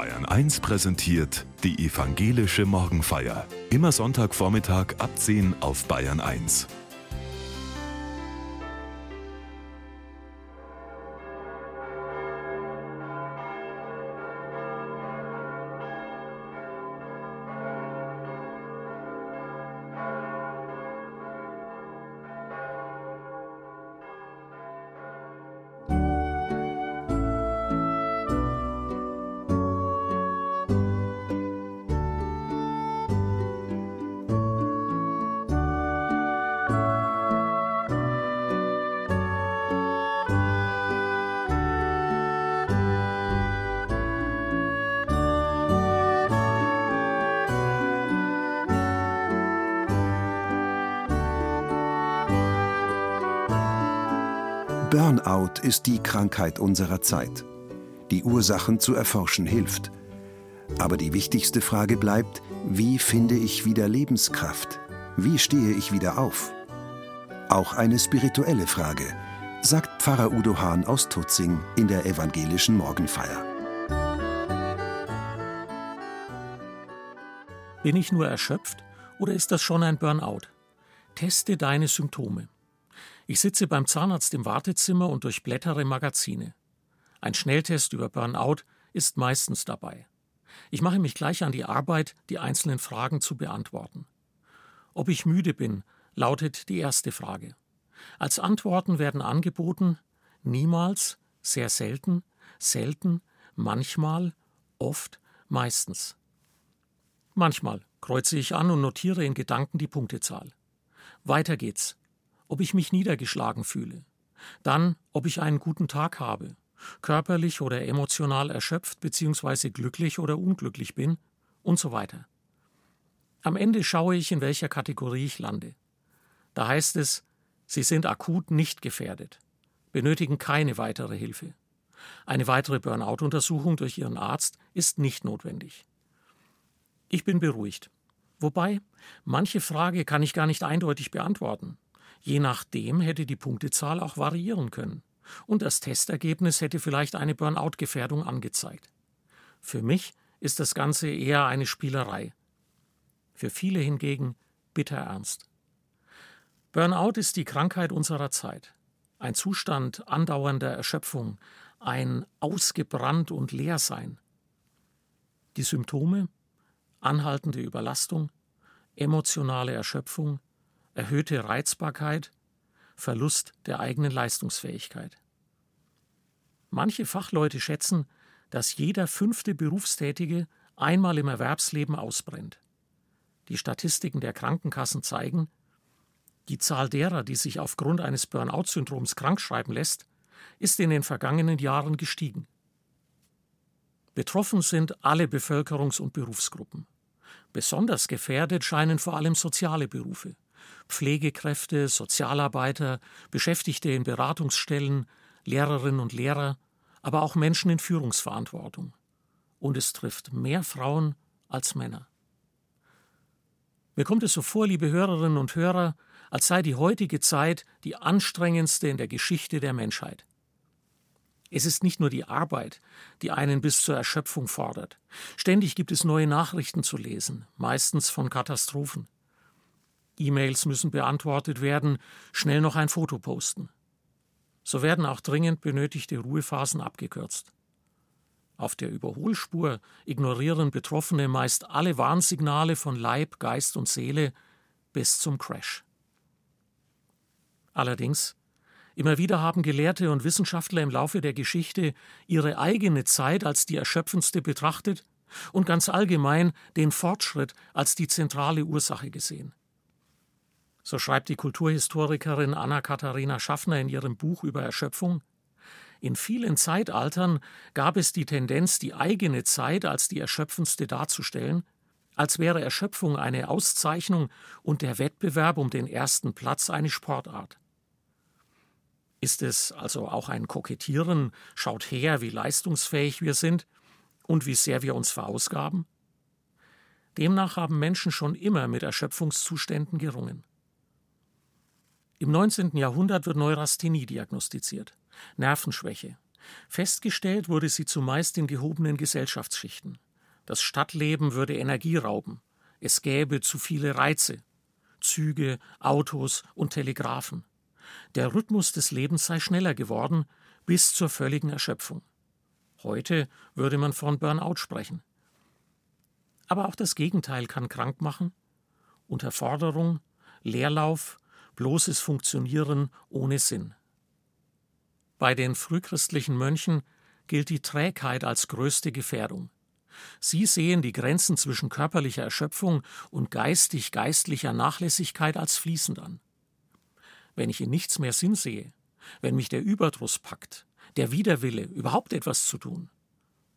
Bayern 1 präsentiert die evangelische Morgenfeier. Immer Sonntagvormittag ab 10 auf Bayern 1. Burnout ist die Krankheit unserer Zeit. Die Ursachen zu erforschen hilft. Aber die wichtigste Frage bleibt, wie finde ich wieder Lebenskraft? Wie stehe ich wieder auf? Auch eine spirituelle Frage, sagt Pfarrer Udo Hahn aus Tutzing in der evangelischen Morgenfeier. Bin ich nur erschöpft oder ist das schon ein Burnout? Teste deine Symptome. Ich sitze beim Zahnarzt im Wartezimmer und durchblättere Magazine. Ein Schnelltest über Burnout ist meistens dabei. Ich mache mich gleich an die Arbeit, die einzelnen Fragen zu beantworten. Ob ich müde bin, lautet die erste Frage. Als Antworten werden angeboten niemals, sehr selten, selten, manchmal, oft, meistens. Manchmal kreuze ich an und notiere in Gedanken die Punktezahl. Weiter geht's ob ich mich niedergeschlagen fühle, dann, ob ich einen guten Tag habe, körperlich oder emotional erschöpft bzw. glücklich oder unglücklich bin und so weiter. Am Ende schaue ich, in welcher Kategorie ich lande. Da heißt es, Sie sind akut nicht gefährdet, benötigen keine weitere Hilfe. Eine weitere Burnout-Untersuchung durch Ihren Arzt ist nicht notwendig. Ich bin beruhigt. Wobei, manche Frage kann ich gar nicht eindeutig beantworten. Je nachdem hätte die Punktezahl auch variieren können. Und das Testergebnis hätte vielleicht eine Burnout-Gefährdung angezeigt. Für mich ist das Ganze eher eine Spielerei. Für viele hingegen bitter ernst. Burnout ist die Krankheit unserer Zeit. Ein Zustand andauernder Erschöpfung, ein ausgebrannt und leer sein. Die Symptome? Anhaltende Überlastung, emotionale Erschöpfung, erhöhte Reizbarkeit, Verlust der eigenen Leistungsfähigkeit. Manche Fachleute schätzen, dass jeder fünfte Berufstätige einmal im Erwerbsleben ausbrennt. Die Statistiken der Krankenkassen zeigen, die Zahl derer, die sich aufgrund eines Burnout-Syndroms krankschreiben lässt, ist in den vergangenen Jahren gestiegen. Betroffen sind alle Bevölkerungs- und Berufsgruppen. Besonders gefährdet scheinen vor allem soziale Berufe. Pflegekräfte, Sozialarbeiter, Beschäftigte in Beratungsstellen, Lehrerinnen und Lehrer, aber auch Menschen in Führungsverantwortung. Und es trifft mehr Frauen als Männer. Mir kommt es so vor, liebe Hörerinnen und Hörer, als sei die heutige Zeit die anstrengendste in der Geschichte der Menschheit. Es ist nicht nur die Arbeit, die einen bis zur Erschöpfung fordert. Ständig gibt es neue Nachrichten zu lesen, meistens von Katastrophen. E-Mails müssen beantwortet werden, schnell noch ein Foto posten. So werden auch dringend benötigte Ruhephasen abgekürzt. Auf der Überholspur ignorieren Betroffene meist alle Warnsignale von Leib, Geist und Seele bis zum Crash. Allerdings, immer wieder haben Gelehrte und Wissenschaftler im Laufe der Geschichte ihre eigene Zeit als die erschöpfendste betrachtet und ganz allgemein den Fortschritt als die zentrale Ursache gesehen. So schreibt die Kulturhistorikerin Anna-Katharina Schaffner in ihrem Buch über Erschöpfung. In vielen Zeitaltern gab es die Tendenz, die eigene Zeit als die erschöpfendste darzustellen, als wäre Erschöpfung eine Auszeichnung und der Wettbewerb um den ersten Platz eine Sportart. Ist es also auch ein Kokettieren, schaut her, wie leistungsfähig wir sind und wie sehr wir uns verausgaben? Demnach haben Menschen schon immer mit Erschöpfungszuständen gerungen. Im 19. Jahrhundert wird Neurasthenie diagnostiziert, Nervenschwäche, Festgestellt wurde sie zumeist in gehobenen Gesellschaftsschichten. Das Stadtleben würde Energie rauben. Es gäbe zu viele Reize. Züge, Autos und Telegraphen. Der Rhythmus des Lebens sei schneller geworden, bis zur völligen Erschöpfung. Heute würde man von Burnout sprechen. Aber auch das Gegenteil kann krank machen. Unterforderung, Leerlauf, bloßes Funktionieren ohne Sinn. Bei den frühchristlichen Mönchen gilt die Trägheit als größte Gefährdung. Sie sehen die Grenzen zwischen körperlicher Erschöpfung und geistig-geistlicher Nachlässigkeit als fließend an. Wenn ich in nichts mehr Sinn sehe, wenn mich der Überdruss packt, der Widerwille, überhaupt etwas zu tun,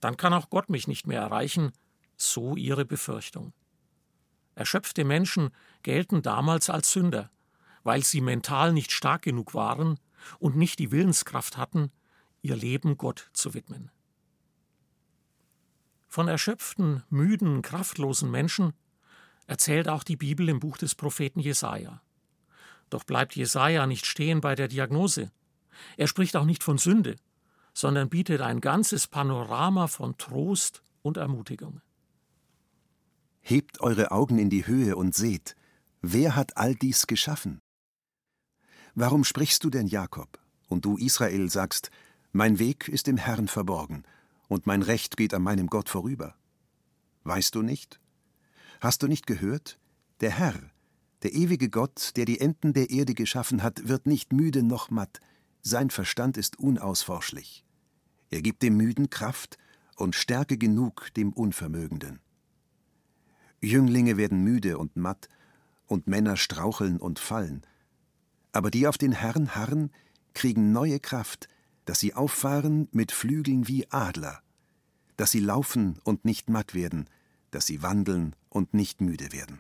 dann kann auch Gott mich nicht mehr erreichen, so ihre Befürchtung. Erschöpfte Menschen gelten damals als Sünder, weil sie mental nicht stark genug waren und nicht die Willenskraft hatten, ihr Leben Gott zu widmen. Von erschöpften, müden, kraftlosen Menschen erzählt auch die Bibel im Buch des Propheten Jesaja. Doch bleibt Jesaja nicht stehen bei der Diagnose. Er spricht auch nicht von Sünde, sondern bietet ein ganzes Panorama von Trost und Ermutigung. Hebt eure Augen in die Höhe und seht, wer hat all dies geschaffen? Warum sprichst du denn, Jakob, und du, Israel, sagst, mein Weg ist im Herrn verborgen, und mein Recht geht an meinem Gott vorüber? Weißt du nicht? Hast du nicht gehört? Der Herr, der ewige Gott, der die Enden der Erde geschaffen hat, wird nicht müde noch matt, sein Verstand ist unausforschlich. Er gibt dem Müden Kraft und Stärke genug dem Unvermögenden. Jünglinge werden müde und matt, und Männer straucheln und fallen, aber die auf den Herrn harren, kriegen neue Kraft, dass sie auffahren mit Flügeln wie Adler, dass sie laufen und nicht matt werden, dass sie wandeln und nicht müde werden.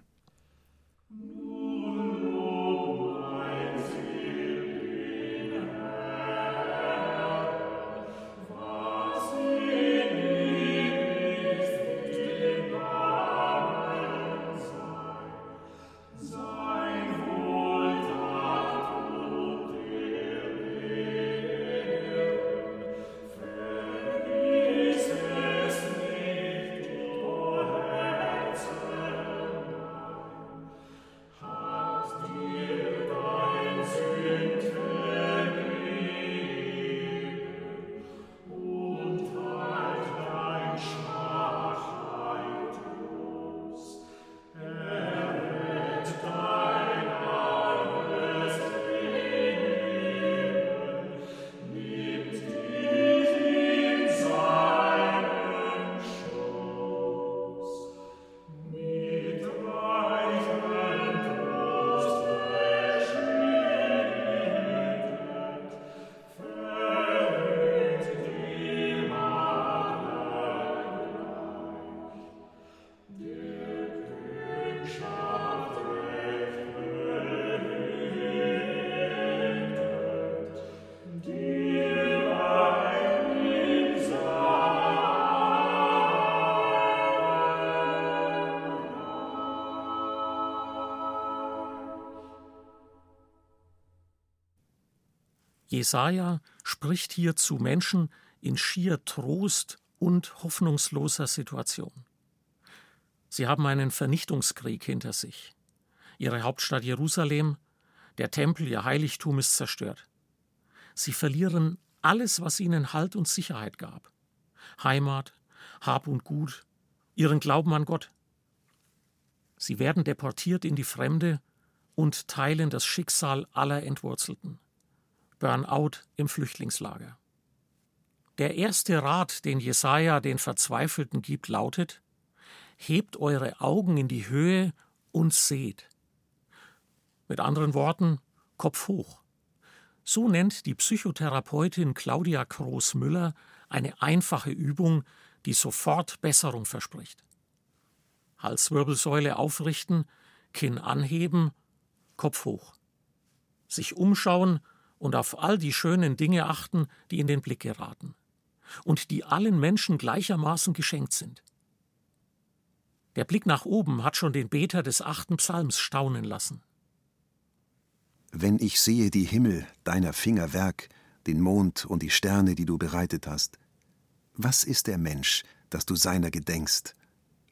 Jesaja spricht hier zu Menschen in schier Trost und hoffnungsloser Situation. Sie haben einen Vernichtungskrieg hinter sich. Ihre Hauptstadt Jerusalem, der Tempel, ihr Heiligtum ist zerstört. Sie verlieren alles, was ihnen Halt und Sicherheit gab. Heimat, Hab und Gut, ihren Glauben an Gott. Sie werden deportiert in die Fremde und teilen das Schicksal aller Entwurzelten. Burnout im Flüchtlingslager. Der erste Rat, den Jesaja den Verzweifelten gibt, lautet: Hebt eure Augen in die Höhe und seht. Mit anderen Worten, Kopf hoch. So nennt die Psychotherapeutin Claudia Kroos-Müller eine einfache Übung, die sofort Besserung verspricht. Halswirbelsäule aufrichten, Kinn anheben, Kopf hoch. Sich umschauen und auf all die schönen Dinge achten, die in den Blick geraten und die allen Menschen gleichermaßen geschenkt sind. Der Blick nach oben hat schon den Beter des achten Psalms staunen lassen. Wenn ich sehe die Himmel, deiner Finger Werk, den Mond und die Sterne, die du bereitet hast. Was ist der Mensch, dass du seiner gedenkst,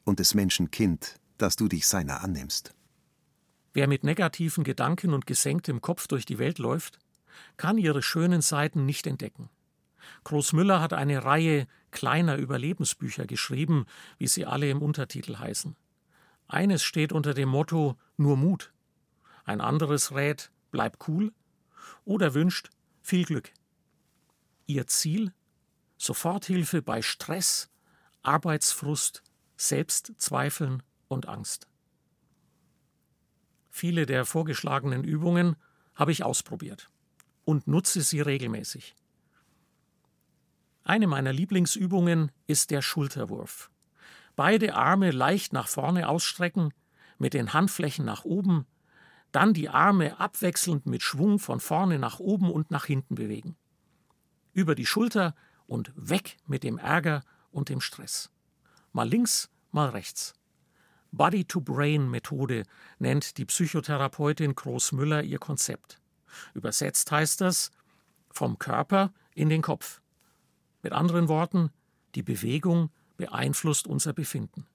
und des Menschen Kind, dass du dich seiner annimmst? Wer mit negativen Gedanken und gesenktem Kopf durch die Welt läuft, kann ihre schönen Seiten nicht entdecken. Großmüller hat eine Reihe kleiner Überlebensbücher geschrieben, wie sie alle im Untertitel heißen. Eines steht unter dem Motto Nur Mut. Ein anderes rät Bleib cool oder wünscht viel Glück. Ihr Ziel? Soforthilfe bei Stress, Arbeitsfrust, Selbstzweifeln und Angst. Viele der vorgeschlagenen Übungen habe ich ausprobiert und nutze sie regelmäßig. Eine meiner Lieblingsübungen ist der Schulterwurf. Beide Arme leicht nach vorne ausstrecken, mit den Handflächen nach oben, dann die Arme abwechselnd mit Schwung von vorne nach oben und nach hinten bewegen. Über die Schulter und weg mit dem Ärger und dem Stress. Mal links, mal rechts. Body-to-Brain-Methode nennt die Psychotherapeutin Großmüller ihr Konzept. Übersetzt heißt das vom Körper in den Kopf. Mit anderen Worten, die Bewegung beeinflusst unser Befinden.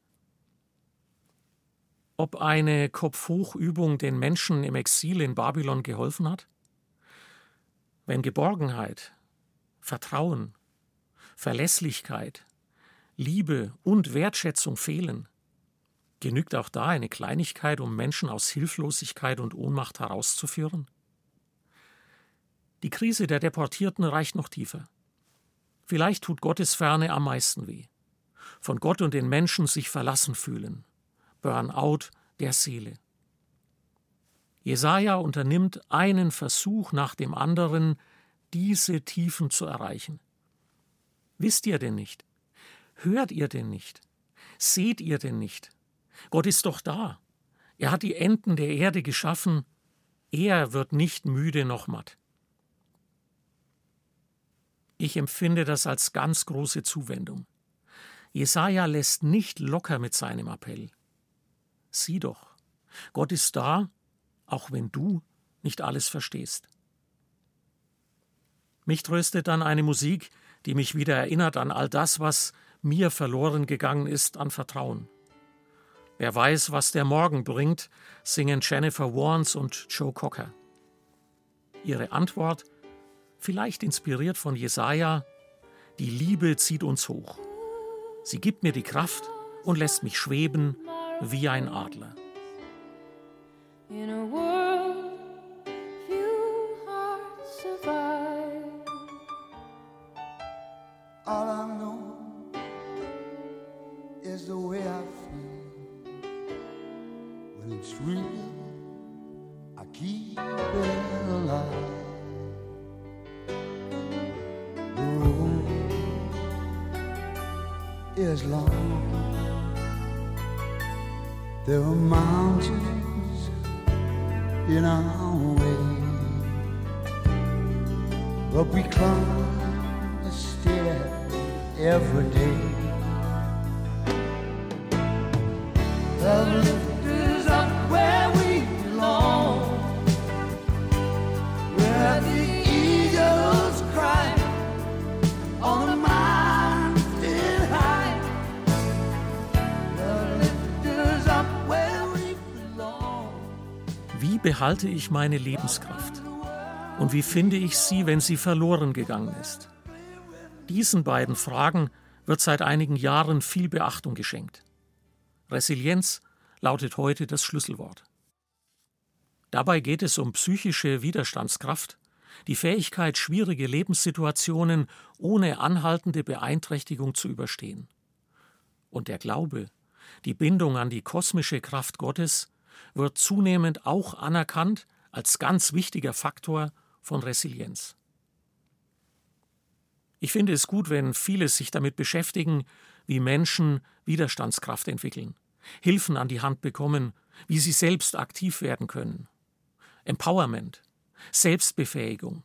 Ob eine Kopfhochübung den Menschen im Exil in Babylon geholfen hat? Wenn Geborgenheit, Vertrauen, Verlässlichkeit, Liebe und Wertschätzung fehlen, genügt auch da eine Kleinigkeit, um Menschen aus Hilflosigkeit und Ohnmacht herauszuführen? Die Krise der Deportierten reicht noch tiefer. Vielleicht tut Gottes Ferne am meisten weh. Von Gott und den Menschen sich verlassen fühlen, Burnout der Seele. Jesaja unternimmt einen Versuch nach dem anderen, diese Tiefen zu erreichen. Wisst ihr denn nicht? Hört ihr denn nicht? Seht ihr denn nicht? Gott ist doch da. Er hat die Enden der Erde geschaffen. Er wird nicht müde noch matt. Ich empfinde das als ganz große Zuwendung. Jesaja lässt nicht locker mit seinem Appell. Sieh doch, Gott ist da, auch wenn du nicht alles verstehst. Mich tröstet dann eine Musik, die mich wieder erinnert an all das, was mir verloren gegangen ist an Vertrauen. Wer weiß, was der Morgen bringt, singen Jennifer Warnes und Joe Cocker. Ihre Antwort, vielleicht inspiriert von Jesaja, die Liebe zieht uns hoch. Sie gibt mir die Kraft und lässt mich schweben wie ein Adler. In a world few hearts survive. All I know is the way I feel. When it's real, I keep it alive. Is long. There are mountains in our way, but we climb a stair every day. Behalte ich meine Lebenskraft? Und wie finde ich sie, wenn sie verloren gegangen ist? Diesen beiden Fragen wird seit einigen Jahren viel Beachtung geschenkt. Resilienz lautet heute das Schlüsselwort. Dabei geht es um psychische Widerstandskraft, die Fähigkeit, schwierige Lebenssituationen ohne anhaltende Beeinträchtigung zu überstehen. Und der Glaube, die Bindung an die kosmische Kraft Gottes, wird zunehmend auch anerkannt als ganz wichtiger Faktor von Resilienz. Ich finde es gut, wenn viele sich damit beschäftigen, wie Menschen Widerstandskraft entwickeln, Hilfen an die Hand bekommen, wie sie selbst aktiv werden können. Empowerment, Selbstbefähigung,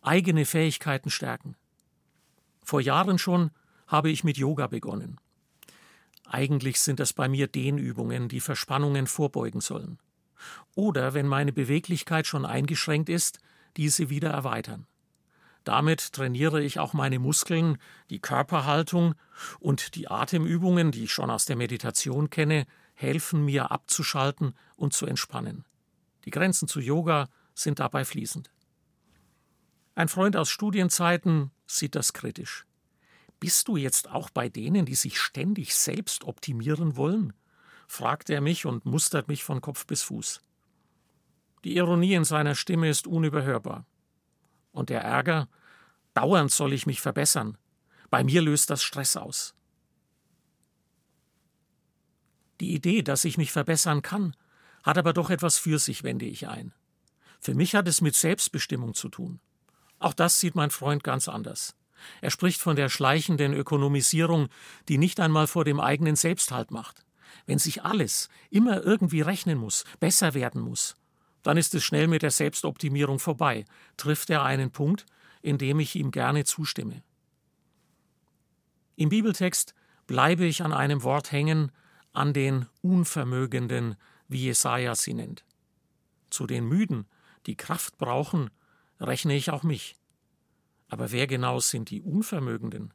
eigene Fähigkeiten stärken. Vor Jahren schon habe ich mit Yoga begonnen. Eigentlich sind das bei mir Dehnübungen, die Verspannungen vorbeugen sollen. Oder, wenn meine Beweglichkeit schon eingeschränkt ist, diese wieder erweitern. Damit trainiere ich auch meine Muskeln, die Körperhaltung und die Atemübungen, die ich schon aus der Meditation kenne, helfen mir abzuschalten und zu entspannen. Die Grenzen zu Yoga sind dabei fließend. Ein Freund aus Studienzeiten sieht das kritisch. Bist du jetzt auch bei denen, die sich ständig selbst optimieren wollen? fragt er mich und mustert mich von Kopf bis Fuß. Die Ironie in seiner Stimme ist unüberhörbar. Und der Ärger, dauernd soll ich mich verbessern. Bei mir löst das Stress aus. Die Idee, dass ich mich verbessern kann, hat aber doch etwas für sich, wende ich ein. Für mich hat es mit Selbstbestimmung zu tun. Auch das sieht mein Freund ganz anders. Er spricht von der schleichenden Ökonomisierung, die nicht einmal vor dem eigenen Selbst Halt macht. Wenn sich alles immer irgendwie rechnen muss, besser werden muss, dann ist es schnell mit der Selbstoptimierung vorbei, trifft er einen Punkt, in dem ich ihm gerne zustimme. Im Bibeltext bleibe ich an einem Wort hängen, an den Unvermögenden, wie Jesaja sie nennt. Zu den Müden, die Kraft brauchen, rechne ich auch mich. Aber wer genau sind die Unvermögenden?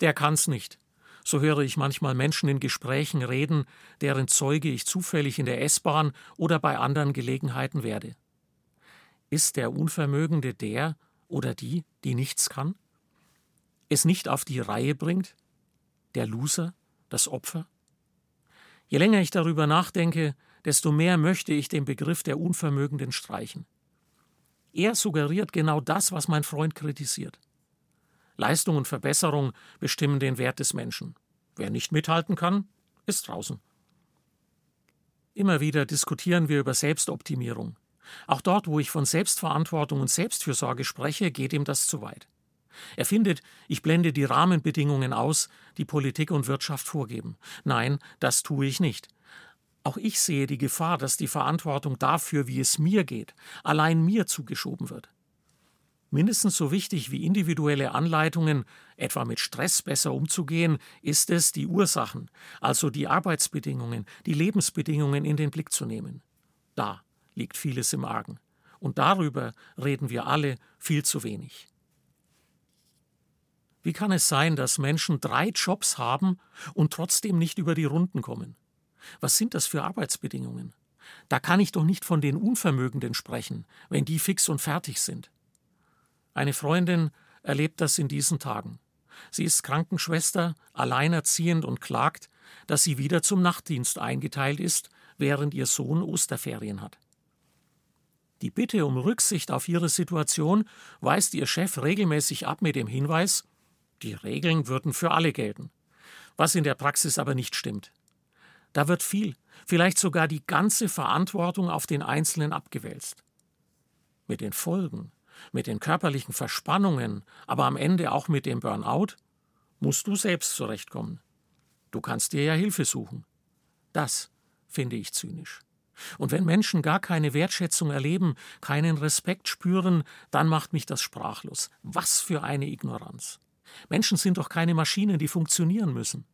Der kann's nicht. So höre ich manchmal Menschen in Gesprächen reden, deren Zeuge ich zufällig in der S-Bahn oder bei anderen Gelegenheiten werde. Ist der Unvermögende der oder die, die nichts kann? Es nicht auf die Reihe bringt? Der Loser? Das Opfer? Je länger ich darüber nachdenke, desto mehr möchte ich den Begriff der Unvermögenden streichen. Er suggeriert genau das, was mein Freund kritisiert. Leistung und Verbesserung bestimmen den Wert des Menschen. Wer nicht mithalten kann, ist draußen. Immer wieder diskutieren wir über Selbstoptimierung. Auch dort, wo ich von Selbstverantwortung und Selbstfürsorge spreche, geht ihm das zu weit. Er findet, ich blende die Rahmenbedingungen aus, die Politik und Wirtschaft vorgeben. Nein, das tue ich nicht. Auch ich sehe die Gefahr, dass die Verantwortung dafür, wie es mir geht, allein mir zugeschoben wird. Mindestens so wichtig wie individuelle Anleitungen, etwa mit Stress besser umzugehen, ist es, die Ursachen, also die Arbeitsbedingungen, die Lebensbedingungen in den Blick zu nehmen. Da liegt vieles im Argen. Und darüber reden wir alle viel zu wenig. Wie kann es sein, dass Menschen drei Jobs haben und trotzdem nicht über die Runden kommen? Was sind das für Arbeitsbedingungen? Da kann ich doch nicht von den Unvermögenden sprechen, wenn die fix und fertig sind. Eine Freundin erlebt das in diesen Tagen. Sie ist Krankenschwester, alleinerziehend und klagt, dass sie wieder zum Nachtdienst eingeteilt ist, während ihr Sohn Osterferien hat. Die Bitte um Rücksicht auf ihre Situation weist ihr Chef regelmäßig ab mit dem Hinweis, die Regeln würden für alle gelten, was in der Praxis aber nicht stimmt. Da wird viel, vielleicht sogar die ganze Verantwortung auf den Einzelnen abgewälzt. Mit den Folgen, mit den körperlichen Verspannungen, aber am Ende auch mit dem Burnout, musst du selbst zurechtkommen. Du kannst dir ja Hilfe suchen. Das finde ich zynisch. Und wenn Menschen gar keine Wertschätzung erleben, keinen Respekt spüren, dann macht mich das sprachlos. Was für eine Ignoranz. Menschen sind doch keine Maschinen, die funktionieren müssen.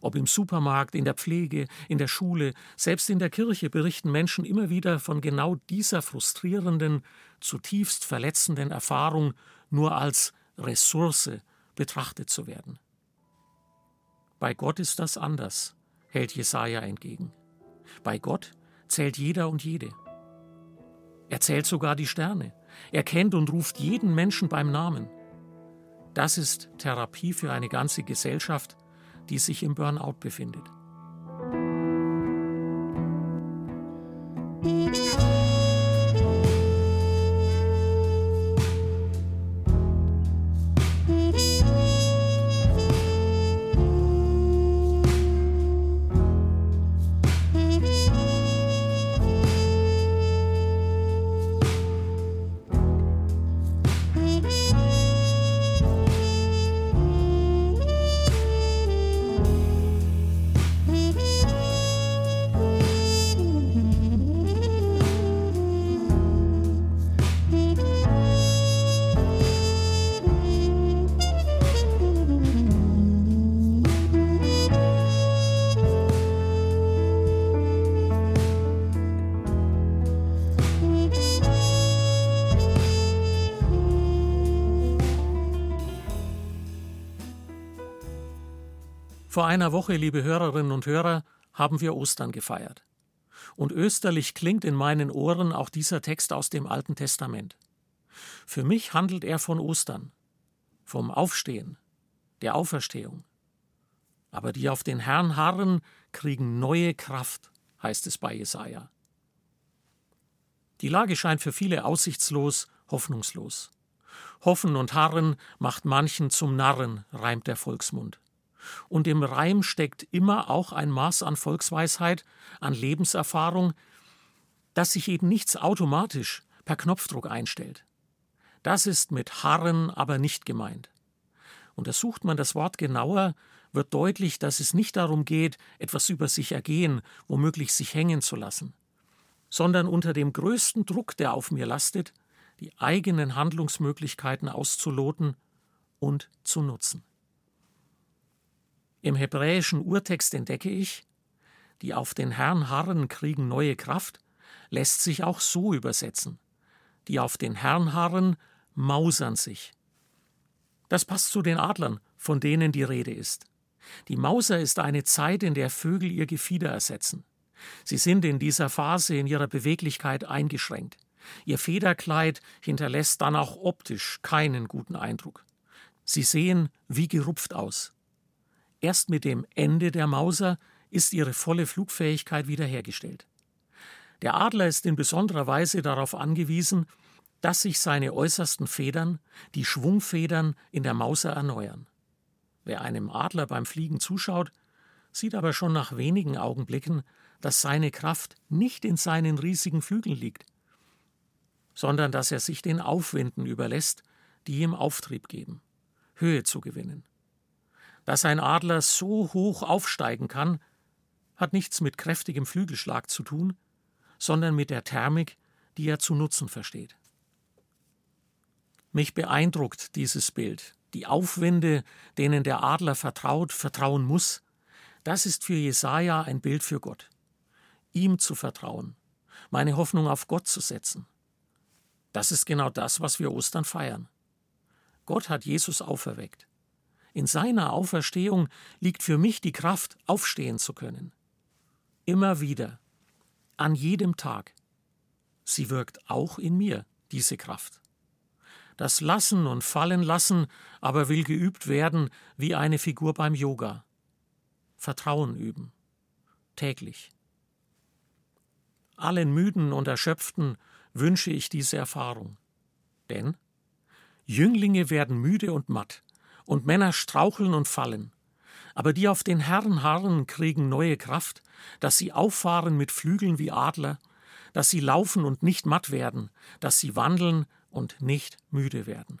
Ob im Supermarkt, in der Pflege, in der Schule, selbst in der Kirche berichten Menschen immer wieder von genau dieser frustrierenden, zutiefst verletzenden Erfahrung, nur als Ressource betrachtet zu werden. Bei Gott ist das anders, hält Jesaja entgegen. Bei Gott zählt jeder und jede. Er zählt sogar die Sterne. Er kennt und ruft jeden Menschen beim Namen. Das ist Therapie für eine ganze Gesellschaft, die sich im Burnout befindet. Vor einer Woche, liebe Hörerinnen und Hörer, haben wir Ostern gefeiert. Und österlich klingt in meinen Ohren auch dieser Text aus dem Alten Testament. Für mich handelt er von Ostern, vom Aufstehen, der Auferstehung. Aber die auf den Herrn harren, kriegen neue Kraft, heißt es bei Jesaja. Die Lage scheint für viele aussichtslos, hoffnungslos. Hoffen und Harren macht manchen zum Narren, reimt der Volksmund. Und im Reim steckt immer auch ein Maß an Volksweisheit, an Lebenserfahrung, dass sich eben nichts automatisch per Knopfdruck einstellt. Das ist mit Harren aber nicht gemeint. Untersucht man das Wort genauer, wird deutlich, dass es nicht darum geht, etwas über sich ergehen, womöglich sich hängen zu lassen, sondern unter dem größten Druck, der auf mir lastet, die eigenen Handlungsmöglichkeiten auszuloten und zu nutzen. Im hebräischen Urtext entdecke ich, die auf den Herrn harren, kriegen neue Kraft, lässt sich auch so übersetzen. Die auf den Herrn harren, mausern sich. Das passt zu den Adlern, von denen die Rede ist. Die Mauser ist eine Zeit, in der Vögel ihr Gefieder ersetzen. Sie sind in dieser Phase in ihrer Beweglichkeit eingeschränkt. Ihr Federkleid hinterlässt dann auch optisch keinen guten Eindruck. Sie sehen wie gerupft aus. Erst mit dem Ende der Mauser ist ihre volle Flugfähigkeit wiederhergestellt. Der Adler ist in besonderer Weise darauf angewiesen, dass sich seine äußersten Federn, die Schwungfedern, in der Mauser erneuern. Wer einem Adler beim Fliegen zuschaut, sieht aber schon nach wenigen Augenblicken, dass seine Kraft nicht in seinen riesigen Flügeln liegt, sondern dass er sich den Aufwinden überlässt, die ihm Auftrieb geben, Höhe zu gewinnen. Dass ein Adler so hoch aufsteigen kann, hat nichts mit kräftigem Flügelschlag zu tun, sondern mit der Thermik, die er zu nutzen versteht. Mich beeindruckt dieses Bild. Die Aufwinde, denen der Adler vertraut, vertrauen muss, das ist für Jesaja ein Bild für Gott. Ihm zu vertrauen, meine Hoffnung auf Gott zu setzen. Das ist genau das, was wir Ostern feiern. Gott hat Jesus auferweckt. In seiner Auferstehung liegt für mich die Kraft, aufstehen zu können. Immer wieder, an jedem Tag. Sie wirkt auch in mir, diese Kraft. Das Lassen und Fallen lassen aber will geübt werden wie eine Figur beim Yoga. Vertrauen üben. Täglich. Allen Müden und Erschöpften wünsche ich diese Erfahrung. Denn Jünglinge werden müde und matt, und Männer straucheln und fallen. Aber die auf den Herrn harren, kriegen neue Kraft, dass sie auffahren mit Flügeln wie Adler, dass sie laufen und nicht matt werden, dass sie wandeln und nicht müde werden.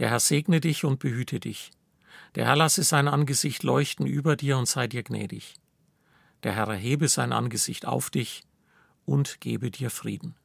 Der Herr segne dich und behüte dich. Der Herr lasse sein Angesicht leuchten über dir und sei dir gnädig. Der Herr erhebe sein Angesicht auf dich und gebe dir Frieden.